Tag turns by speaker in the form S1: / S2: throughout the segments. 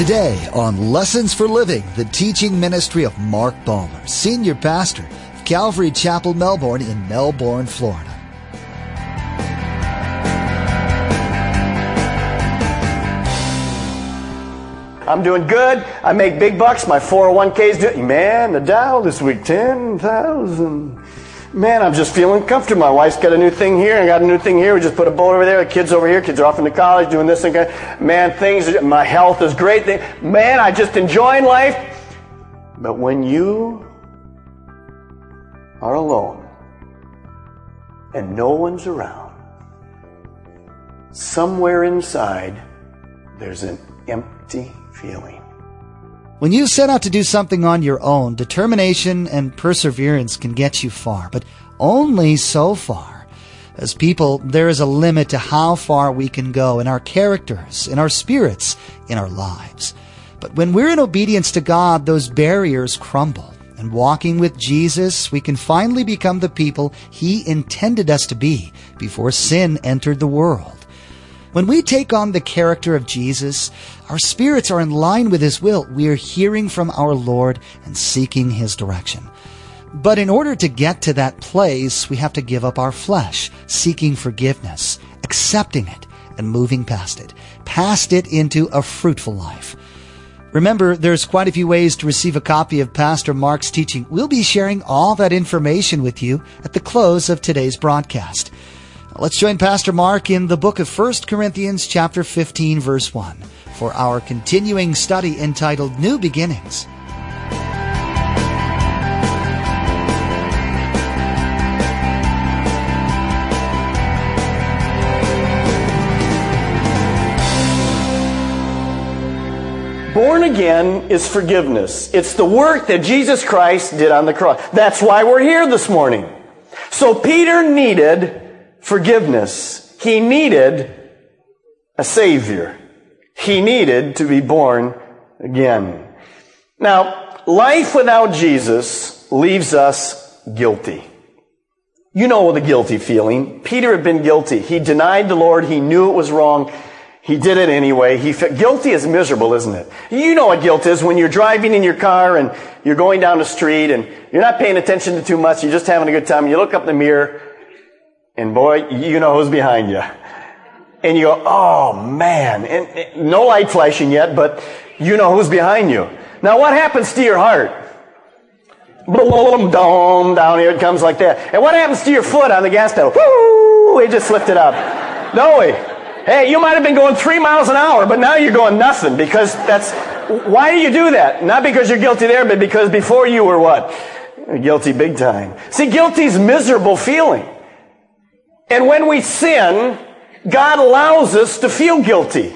S1: Today on Lessons for Living, the teaching ministry of Mark Balmer, Senior Pastor of Calvary Chapel, Melbourne in Melbourne, Florida.
S2: I'm doing good. I make big bucks. My 401k's doing, man, the Dow this week, 10,000. Man, I'm just feeling comfortable. My wife's got a new thing here. I got a new thing here. We just put a boat over there. The kids over here. Kids are off into college doing this thing. Man, things, my health is great. Man, I just enjoying life. But when you are alone and no one's around, somewhere inside, there's an empty feeling.
S1: When you set out to do something on your own, determination and perseverance can get you far, but only so far. As people, there is a limit to how far we can go in our characters, in our spirits, in our lives. But when we're in obedience to God, those barriers crumble. And walking with Jesus, we can finally become the people He intended us to be before sin entered the world. When we take on the character of Jesus, our spirits are in line with His will. We are hearing from our Lord and seeking His direction. But in order to get to that place, we have to give up our flesh, seeking forgiveness, accepting it, and moving past it, past it into a fruitful life. Remember, there's quite a few ways to receive a copy of Pastor Mark's teaching. We'll be sharing all that information with you at the close of today's broadcast. Let's join Pastor Mark in the book of 1 Corinthians chapter 15 verse 1 for our continuing study entitled New Beginnings.
S2: Born again is forgiveness. It's the work that Jesus Christ did on the cross. That's why we're here this morning. So Peter needed forgiveness. He needed a Savior. He needed to be born again. Now, life without Jesus leaves us guilty. You know the guilty feeling. Peter had been guilty. He denied the Lord. He knew it was wrong. He did it anyway. He fe- guilty is miserable, isn't it? You know what guilt is when you're driving in your car and you're going down the street and you're not paying attention to too much. You're just having a good time. You look up in the mirror and boy, you know who's behind you. And you go, oh man, and, and no light flashing yet, but you know who's behind you. Now what happens to your heart? Boom, down here it comes like that. And what happens to your foot on the gas pedal? Woo, it just lifted up. No way. Hey, you might have been going three miles an hour, but now you're going nothing because that's, why do you do that? Not because you're guilty there, but because before you were what? Guilty big time. See, guilty's miserable feeling. And when we sin, God allows us to feel guilty.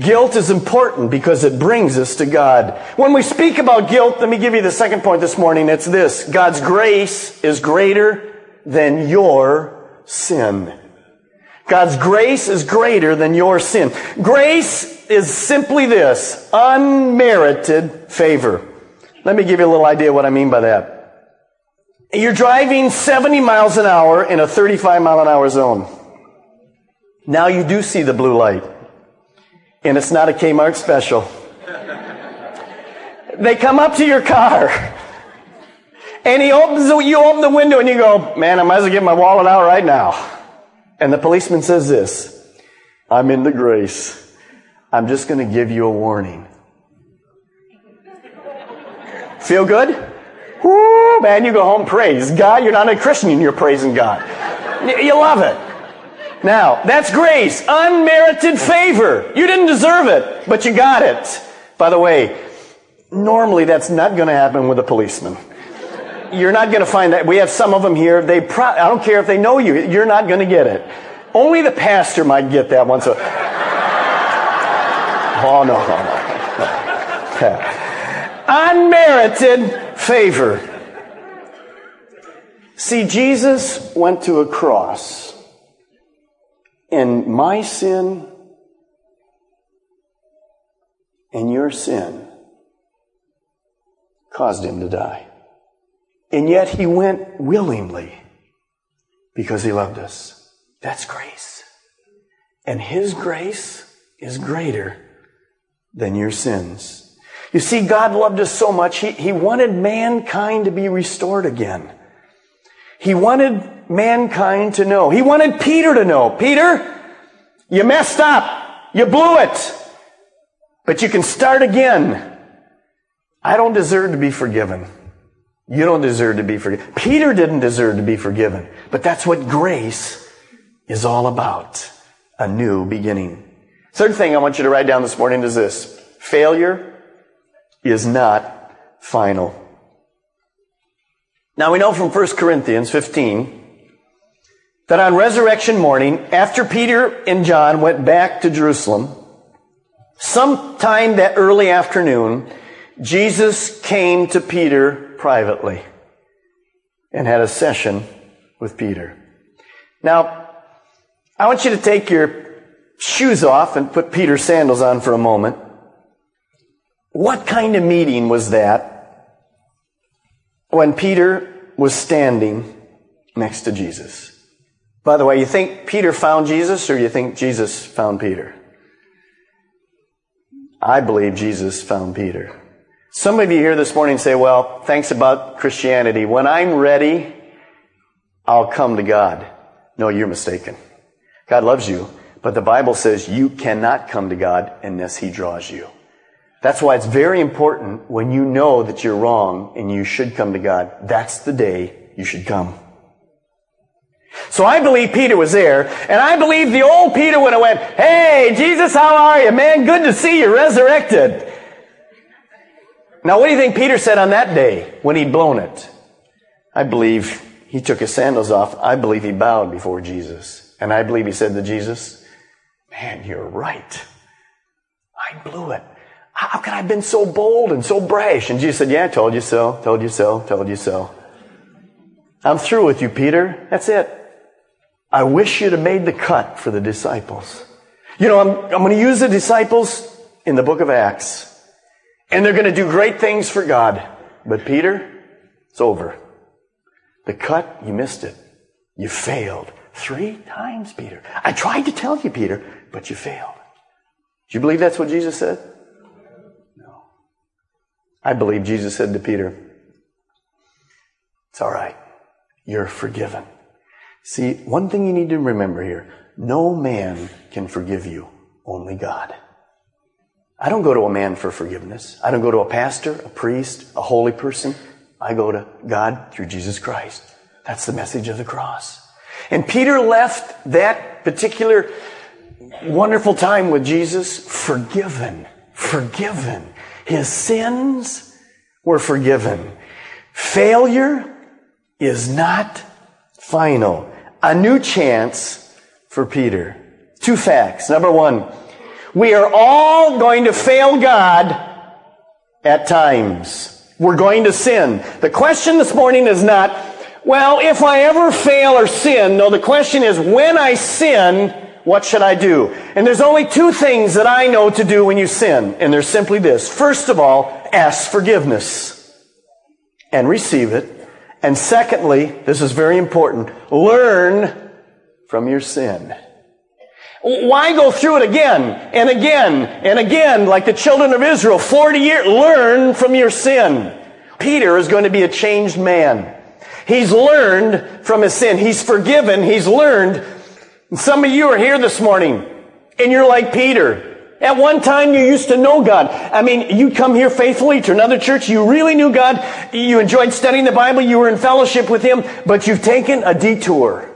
S2: Guilt is important because it brings us to God. When we speak about guilt, let me give you the second point this morning. It's this. God's grace is greater than your sin. God's grace is greater than your sin. Grace is simply this. Unmerited favor. Let me give you a little idea what I mean by that. You're driving 70 miles an hour in a 35 mile an hour zone. Now you do see the blue light. And it's not a Kmart special. they come up to your car. And he opens the, you open the window and you go, man, I might as well get my wallet out right now. And the policeman says this, I'm in the grace. I'm just going to give you a warning. Feel good? Woo, man, you go home, praise God. You're not a Christian you're praising God. You love it. Now, that's grace. Unmerited favor. You didn't deserve it, but you got it. By the way, normally that's not going to happen with a policeman. You're not going to find that. We have some of them here. They pro- I don't care if they know you. You're not going to get it. Only the pastor might get that one. So, oh, no, no, no. Unmerited favor. See, Jesus went to a cross, and my sin and your sin caused him to die. And yet he went willingly because he loved us. That's grace. And his grace is greater than your sins. You see, God loved us so much, He, he wanted mankind to be restored again. He wanted mankind to know. He wanted Peter to know. Peter, you messed up. You blew it. But you can start again. I don't deserve to be forgiven. You don't deserve to be forgiven. Peter didn't deserve to be forgiven. But that's what grace is all about. A new beginning. Third thing I want you to write down this morning is this. Failure is not final. Now we know from 1 Corinthians 15 that on resurrection morning, after Peter and John went back to Jerusalem, sometime that early afternoon, Jesus came to Peter privately and had a session with Peter. Now, I want you to take your shoes off and put Peter's sandals on for a moment. What kind of meeting was that when Peter was standing next to Jesus? By the way, you think Peter found Jesus or you think Jesus found Peter? I believe Jesus found Peter. Some of you here this morning say, well, thanks about Christianity. When I'm ready, I'll come to God. No, you're mistaken. God loves you, but the Bible says you cannot come to God unless He draws you. That's why it's very important when you know that you're wrong and you should come to God. That's the day you should come. So I believe Peter was there, and I believe the old Peter would have went, Hey, Jesus, how are you? Man, good to see you resurrected. Now, what do you think Peter said on that day when he'd blown it? I believe he took his sandals off. I believe he bowed before Jesus. And I believe he said to Jesus, Man, you're right. I blew it. How could I have been so bold and so brash? And Jesus said, Yeah, I told you so, told you so, told you so. I'm through with you, Peter. That's it. I wish you'd have made the cut for the disciples. You know, I'm, I'm going to use the disciples in the book of Acts. And they're going to do great things for God. But Peter, it's over. The cut, you missed it. You failed. Three times, Peter. I tried to tell you, Peter, but you failed. Do you believe that's what Jesus said? I believe Jesus said to Peter, It's all right. You're forgiven. See, one thing you need to remember here no man can forgive you, only God. I don't go to a man for forgiveness. I don't go to a pastor, a priest, a holy person. I go to God through Jesus Christ. That's the message of the cross. And Peter left that particular wonderful time with Jesus forgiven, forgiven. His sins were forgiven. Failure is not final a new chance for Peter. Two facts. Number one, we are all going to fail God at times. We're going to sin. The question this morning is not, well, if I ever fail or sin, no, the question is, when I sin, what should I do? And there's only two things that I know to do when you sin, and they're simply this. First of all, ask forgiveness and receive it. And secondly, this is very important, learn from your sin. Why go through it again and again and again like the children of Israel? 40 years. Learn from your sin. Peter is going to be a changed man. He's learned from his sin. He's forgiven. He's learned. Some of you are here this morning and you're like Peter. At one time, you used to know God. I mean, you'd come here faithfully to another church. You really knew God. You enjoyed studying the Bible. You were in fellowship with Him, but you've taken a detour.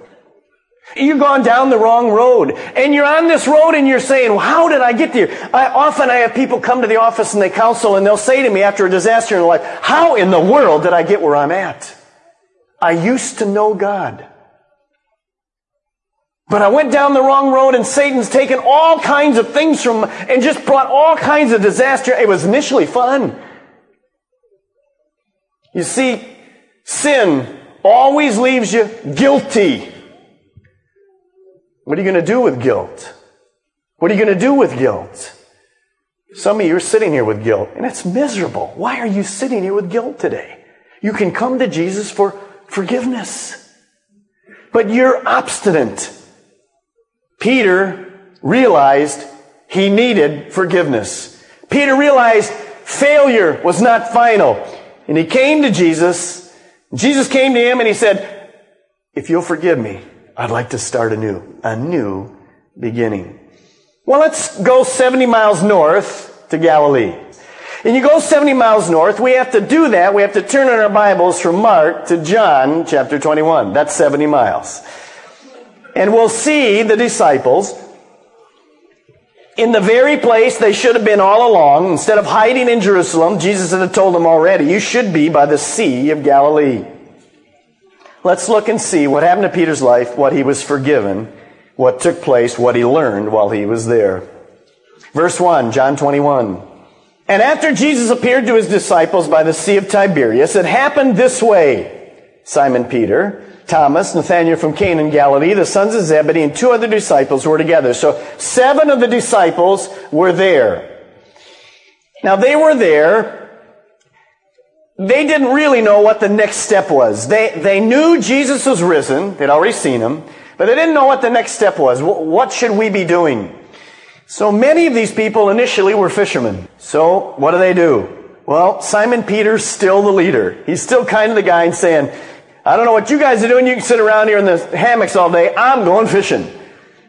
S2: You've gone down the wrong road. And you're on this road and you're saying, well, how did I get there? I, often I have people come to the office and they counsel and they'll say to me after a disaster in their life, how in the world did I get where I'm at? I used to know God. But I went down the wrong road and Satan's taken all kinds of things from and just brought all kinds of disaster. It was initially fun. You see, sin always leaves you guilty. What are you going to do with guilt? What are you going to do with guilt? Some of you are sitting here with guilt, and it's miserable. Why are you sitting here with guilt today? You can come to Jesus for forgiveness. But you're obstinate. Peter realized he needed forgiveness. Peter realized failure was not final. And he came to Jesus. Jesus came to him and he said, if you'll forgive me, I'd like to start anew, a new beginning. Well, let's go 70 miles north to Galilee. And you go 70 miles north, we have to do that. We have to turn in our Bibles from Mark to John chapter 21. That's 70 miles. And we'll see the disciples in the very place they should have been all along. Instead of hiding in Jerusalem, Jesus had told them already, you should be by the Sea of Galilee. Let's look and see what happened to Peter's life, what he was forgiven, what took place, what he learned while he was there. Verse 1, John 21. And after Jesus appeared to his disciples by the Sea of Tiberias, it happened this way. Simon Peter, Thomas, Nathanael from Cana in Galilee, the sons of Zebedee, and two other disciples were together. So seven of the disciples were there. Now they were there. They didn't really know what the next step was. They, they knew Jesus was risen. They'd already seen him. But they didn't know what the next step was. What should we be doing? So many of these people initially were fishermen. So what do they do? Well, Simon Peter's still the leader. He's still kind of the guy and saying, I don't know what you guys are doing. You can sit around here in the hammocks all day. I'm going fishing.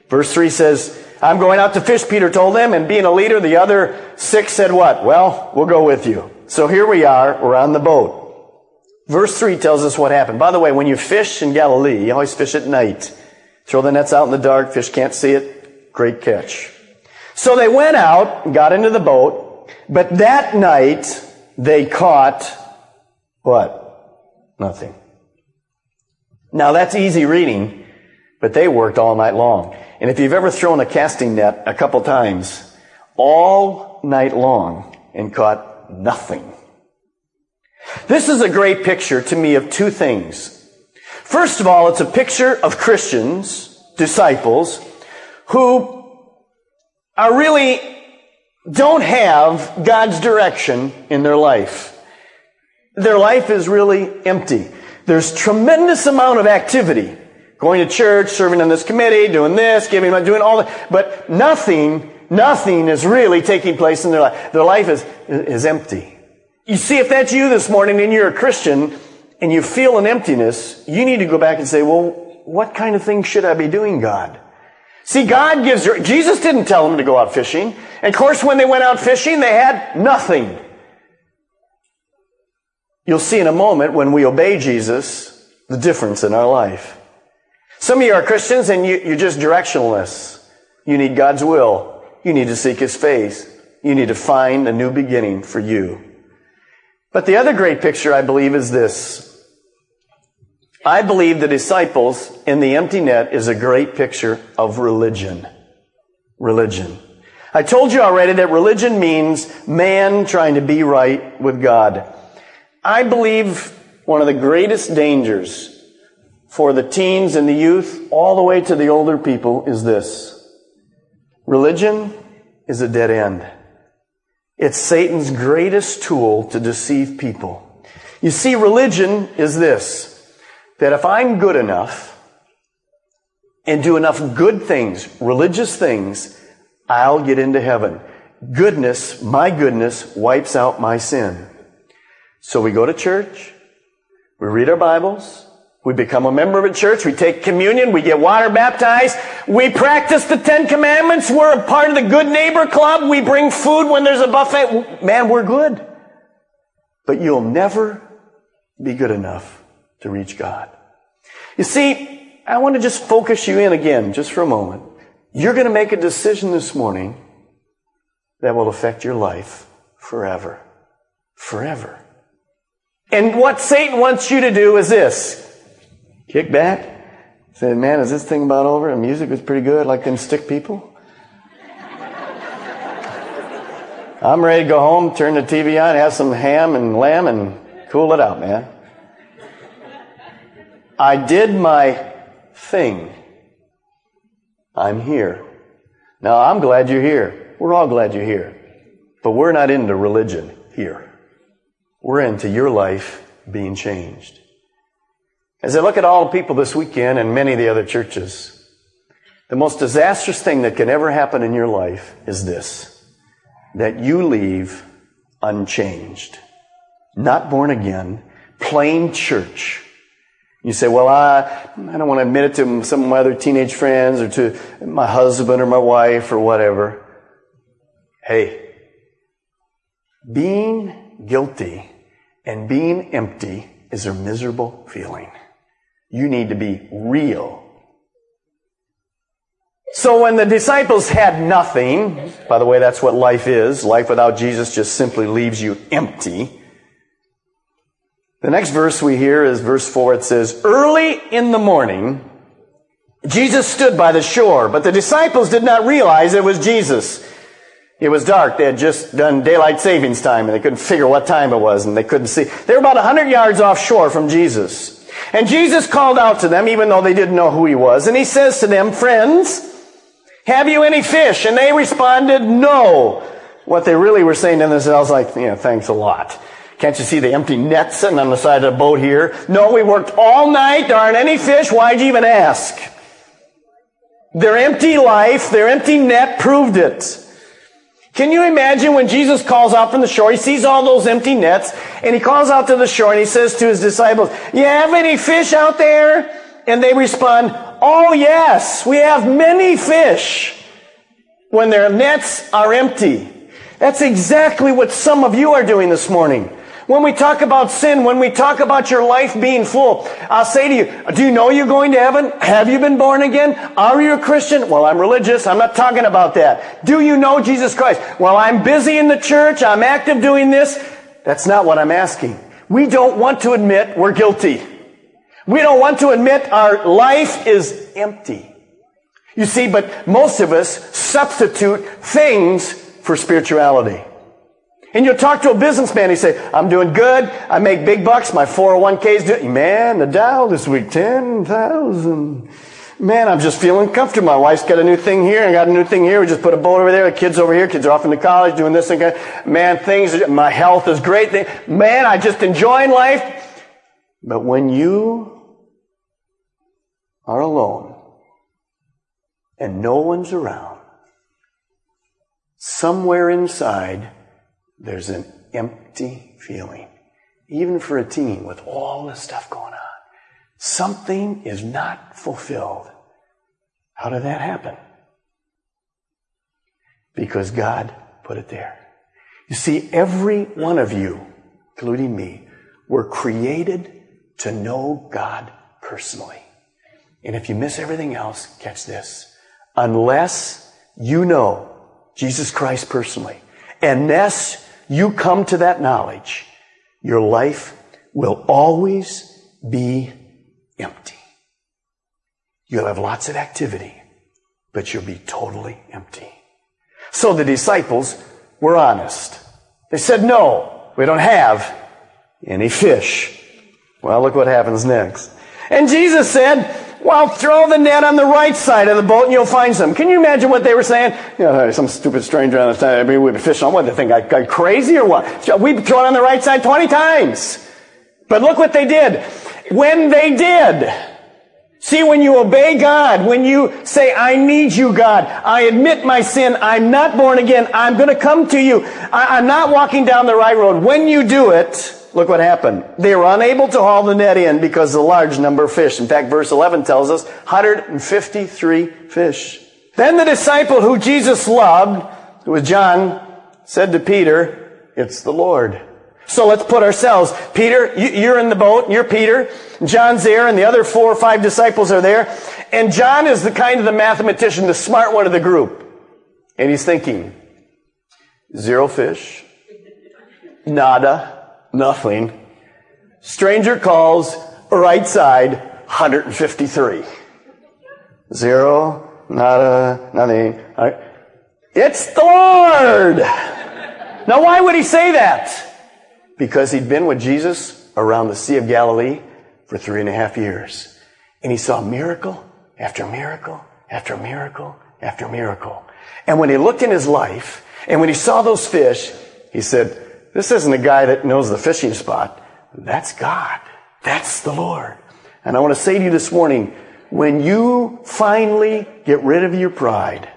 S2: Verse 3 says, I'm going out to fish, Peter told them, and being a leader, the other six said what? Well, we'll go with you. So here we are, we're on the boat. Verse 3 tells us what happened. By the way, when you fish in Galilee, you always fish at night. Throw the nets out in the dark, fish can't see it, great catch. So they went out got into the boat, but that night they caught what? Nothing. Now that's easy reading, but they worked all night long. And if you've ever thrown a casting net a couple times, all night long and caught nothing. This is a great picture to me of two things. First of all, it's a picture of Christians, disciples, who are really don't have God's direction in their life. Their life is really empty. There's tremendous amount of activity. Going to church, serving on this committee, doing this, giving, doing all that. But nothing, nothing is really taking place in their life. Their life is, is empty. You see, if that's you this morning and you're a Christian and you feel an emptiness, you need to go back and say, well, what kind of things should I be doing, God? See, God gives, Jesus didn't tell them to go out fishing. And of course, when they went out fishing, they had nothing. You'll see in a moment when we obey Jesus, the difference in our life. Some of you are Christians and you, are just directionless. You need God's will. You need to seek His face. You need to find a new beginning for you. But the other great picture, I believe, is this. I believe the disciples in the empty net is a great picture of religion. Religion. I told you already that religion means man trying to be right with God. I believe one of the greatest dangers for the teens and the youth, all the way to the older people, is this. Religion is a dead end. It's Satan's greatest tool to deceive people. You see, religion is this, that if I'm good enough and do enough good things, religious things, I'll get into heaven. Goodness, my goodness, wipes out my sin. So we go to church, we read our Bibles, we become a member of a church, we take communion, we get water baptized, we practice the Ten Commandments, we're a part of the Good Neighbor Club, we bring food when there's a buffet. Man, we're good. But you'll never be good enough to reach God. You see, I want to just focus you in again, just for a moment. You're going to make a decision this morning that will affect your life forever. Forever. And what Satan wants you to do is this. Kick back. Say, man, is this thing about over? The music was pretty good, like them stick people. I'm ready to go home, turn the TV on, have some ham and lamb and cool it out, man. I did my thing. I'm here. Now, I'm glad you're here. We're all glad you're here. But we're not into religion here we're into your life being changed. As I look at all the people this weekend and many of the other churches, the most disastrous thing that can ever happen in your life is this. that you leave unchanged. Not born again, plain church. You say, well, I, I don't want to admit it to some of my other teenage friends or to my husband or my wife or whatever. Hey, being guilty and being empty is a miserable feeling. You need to be real. So when the disciples had nothing, by the way, that's what life is. Life without Jesus just simply leaves you empty. The next verse we hear is verse 4. It says, Early in the morning, Jesus stood by the shore, but the disciples did not realize it was Jesus. It was dark. They had just done daylight savings time and they couldn't figure what time it was and they couldn't see. They were about 100 yards offshore from Jesus. And Jesus called out to them, even though they didn't know who he was. And he says to them, friends, have you any fish? And they responded, no. What they really were saying to themselves, like, yeah, thanks a lot. Can't you see the empty net sitting on the side of the boat here? No, we worked all night. There aren't any fish. Why'd you even ask? Their empty life, their empty net proved it. Can you imagine when Jesus calls out from the shore? He sees all those empty nets and he calls out to the shore and he says to his disciples, you have any fish out there? And they respond, oh yes, we have many fish when their nets are empty. That's exactly what some of you are doing this morning. When we talk about sin, when we talk about your life being full, I'll say to you, do you know you're going to heaven? Have you been born again? Are you a Christian? Well, I'm religious. I'm not talking about that. Do you know Jesus Christ? Well, I'm busy in the church. I'm active doing this. That's not what I'm asking. We don't want to admit we're guilty. We don't want to admit our life is empty. You see, but most of us substitute things for spirituality. And you'll talk to a businessman, he say, I'm doing good, I make big bucks, my 401k is doing, man, the Dow this week, 10,000. Man, I'm just feeling comfortable. My wife's got a new thing here, I got a new thing here, we just put a boat over there, the kids over here, kids are off into college, doing this and that. Man, things, my health is great. Man, I just enjoying life. But when you are alone and no one's around, somewhere inside, there's an empty feeling. Even for a teen with all this stuff going on. Something is not fulfilled. How did that happen? Because God put it there. You see, every one of you, including me, were created to know God personally. And if you miss everything else, catch this. Unless you know Jesus Christ personally, unless you come to that knowledge, your life will always be empty. You'll have lots of activity, but you'll be totally empty. So the disciples were honest. They said, no, we don't have any fish. Well, look what happens next. And Jesus said, well, throw the net on the right side of the boat and you'll find some. Can you imagine what they were saying? You know, some stupid stranger on the side. I mean, we've been fishing on what they think I got crazy or what? We throw it on the right side 20 times. But look what they did. When they did, See, when you obey God, when you say, I need you, God, I admit my sin, I'm not born again, I'm going to come to you, I, am not walking down the right road. When you do it, Look what happened. They were unable to haul the net in because of the large number of fish. In fact, verse 11 tells us 153 fish. Then the disciple who Jesus loved, who was John, said to Peter, it's the Lord. So let's put ourselves. Peter, you're in the boat, you're Peter. John's there, and the other four or five disciples are there. And John is the kind of the mathematician, the smart one of the group. And he's thinking, zero fish, nada, nothing. Stranger calls, right side, 153. Zero, nada, nothing. It's the Lord! Now, why would he say that? Because he'd been with Jesus around the Sea of Galilee for three and a half years. And he saw miracle after miracle after miracle after miracle. And when he looked in his life, and when he saw those fish, he said, this isn't a guy that knows the fishing spot. That's God. That's the Lord. And I want to say to you this morning, when you finally get rid of your pride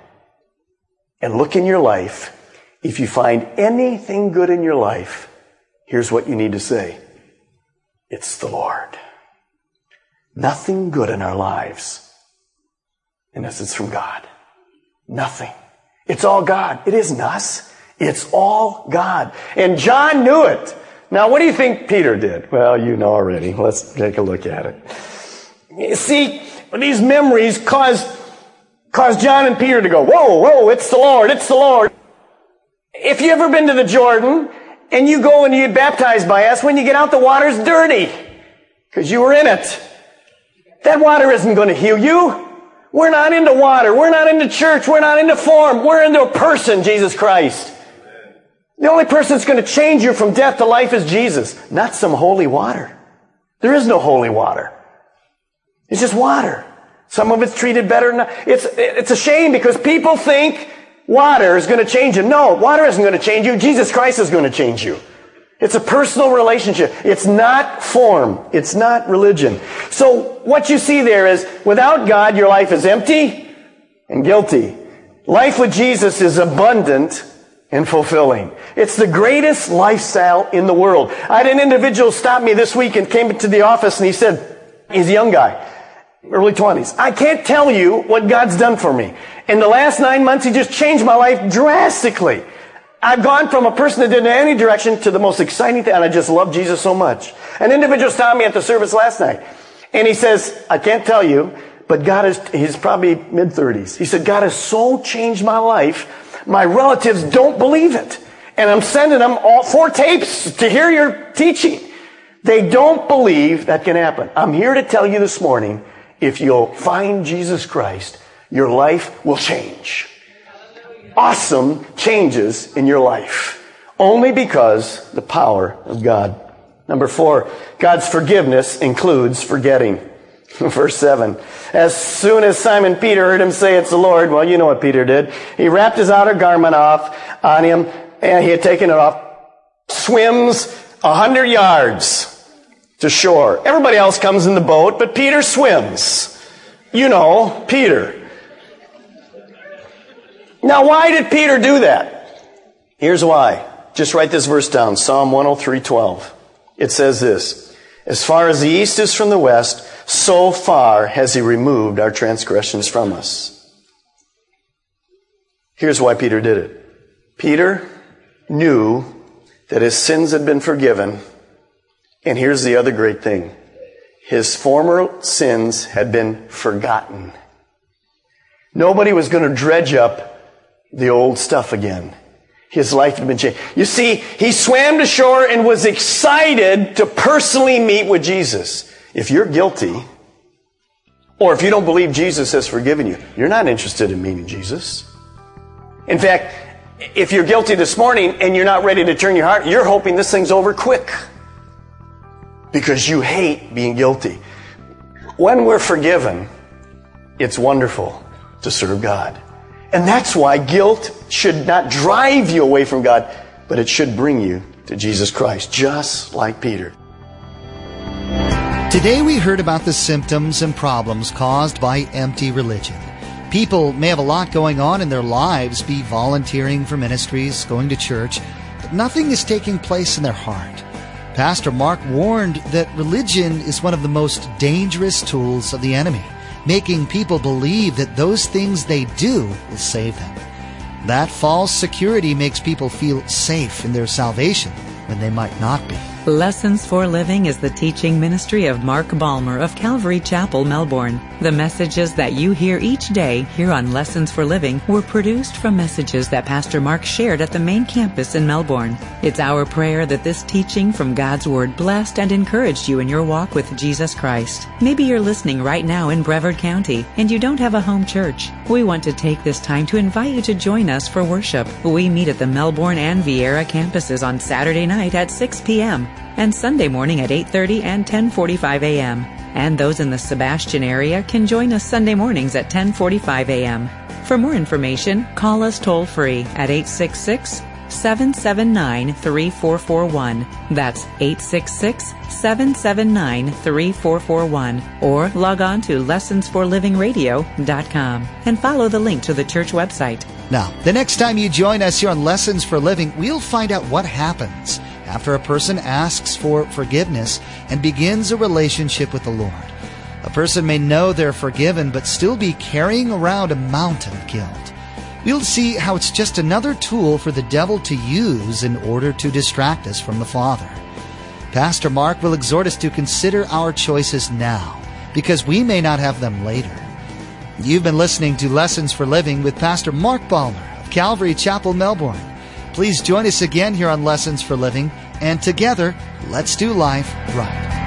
S2: and look in your life If you find anything good in your life, here's what you need to say. It's the Lord. Nothing good in our lives unless it's from God. Nothing. It's all God. It isn't us. It's all God. And John knew it. Now, what do you think Peter did? Well, you know already. Let's take a look at it. See, these memories caused, caused John and Peter to go, whoa, whoa, it's the Lord, it's the Lord. If you ever been to the Jordan and you go and you get baptized by us, when you get out, the water's dirty because you were in it. That water isn't going to heal you. We're not into water. We're not into church. We're not into form. We're into a person, Jesus Christ. The only person that's going to change you from death to life is Jesus, not some holy water. There is no holy water. It's just water. Some of it's treated better. Than, it's, it's a shame because people think water is going to change you. No, water isn't going to change you. Jesus Christ is going to change you. It's a personal relationship. It's not form. It's not religion. So what you see there is without God, your life is empty and guilty. Life with Jesus is abundant and fulfilling. It's the greatest lifestyle in the world. I had an individual stop me this week and came into the office and he said, he's a young guy, early 20s. I can't tell you what God's done for me. In the last nine months, he just changed my life drastically. I've gone from a person that didn't have any direction to the most exciting thing, and I just love Jesus so much. An individual stopped me at the service last night, and he says, I can't tell you, but God is, he's probably mid 30s. He said, God has so changed my life, my relatives don't believe it. And I'm sending them all four tapes to hear your teaching. They don't believe that can happen. I'm here to tell you this morning, if you'll find Jesus Christ, your life will change awesome changes in your life. Only because the power of God. Number four, God's forgiveness includes forgetting. Verse 7. As soon as Simon Peter heard him say it's the Lord, well, you know what Peter did. He wrapped his outer garment off on him, and he had taken it off, swims a hundred yards to shore. Everybody else comes in the boat, but Peter swims. You know, Peter. Now, why did Peter do that? Here's why. Just write this verse down. Psalm 103:12. It says this, as far as the east is from the west, so far has he removed our transgressions from us. Here's why Peter did it. Peter knew that his sins had been forgiven. And here's the other great thing. His former sins had been forgotten. Nobody was going to dredge up the old stuff again. His life had been changed. You see, he swam to shore and was excited to personally meet with Jesus. If you're guilty, or if you don't believe Jesus has forgiven you, you're not interested in meeting Jesus. In fact, if you're guilty this morning and you're not ready to turn your heart, you're hoping this thing's over quick. Because you hate being guilty. When we're forgiven, it's wonderful to serve God. And that's why guilt should not drive you away from God, but it should bring you to Jesus Christ, just like Peter.
S1: Today we heard about the symptoms and problems caused by empty religion. People may have a lot going on in their lives, be volunteering for ministries, going to church, but nothing is taking place in their heart. Pastor Mark warned that religion is one of the most dangerous tools of the enemy making people believe that those things they do will save them. That false security makes people feel safe in their salvation when they might not be.
S3: Lessons for Living is the teaching ministry of Mark Balmer of Calvary Chapel, Melbourne. The messages that you hear each day here on Lessons for Living were produced from messages that Pastor Mark shared at the main campus in Melbourne. It's our prayer that this teaching from God's Word blessed and encouraged you in your walk with Jesus Christ. Maybe you're listening right now in Brevard County and you don't have a home church. We want to take this time to invite you to join us for worship. We meet at the Melbourne and Viera campuses on Saturday night at 6 p.m and Sunday morning at 8:30 and 10:45 a.m. And those in the Sebastian area can join us Sunday mornings at 10:45 a.m. For more information, call us toll free at 866 779 3441. That's 866 779 3441. Or log on to lessonsforlivingradio.com and follow the link to the church website.
S1: Now, the next time you join us here on Lessons for Living, we'll find out what happens after a person asks for forgiveness and begins a relationship with the Lord. A person may know they're forgiven but still be carrying around a mountain of guilt. We'll see how it's just another tool for the devil to use in order to distract us from the Father. Pastor Mark will exhort us to consider our choices now because we may not have them later. You've been listening to Lessons for Living with Pastor Mark Balmer of Calvary Chapel, Melbourne. Please join us again here on Lessons for Living, and together, let's do life right.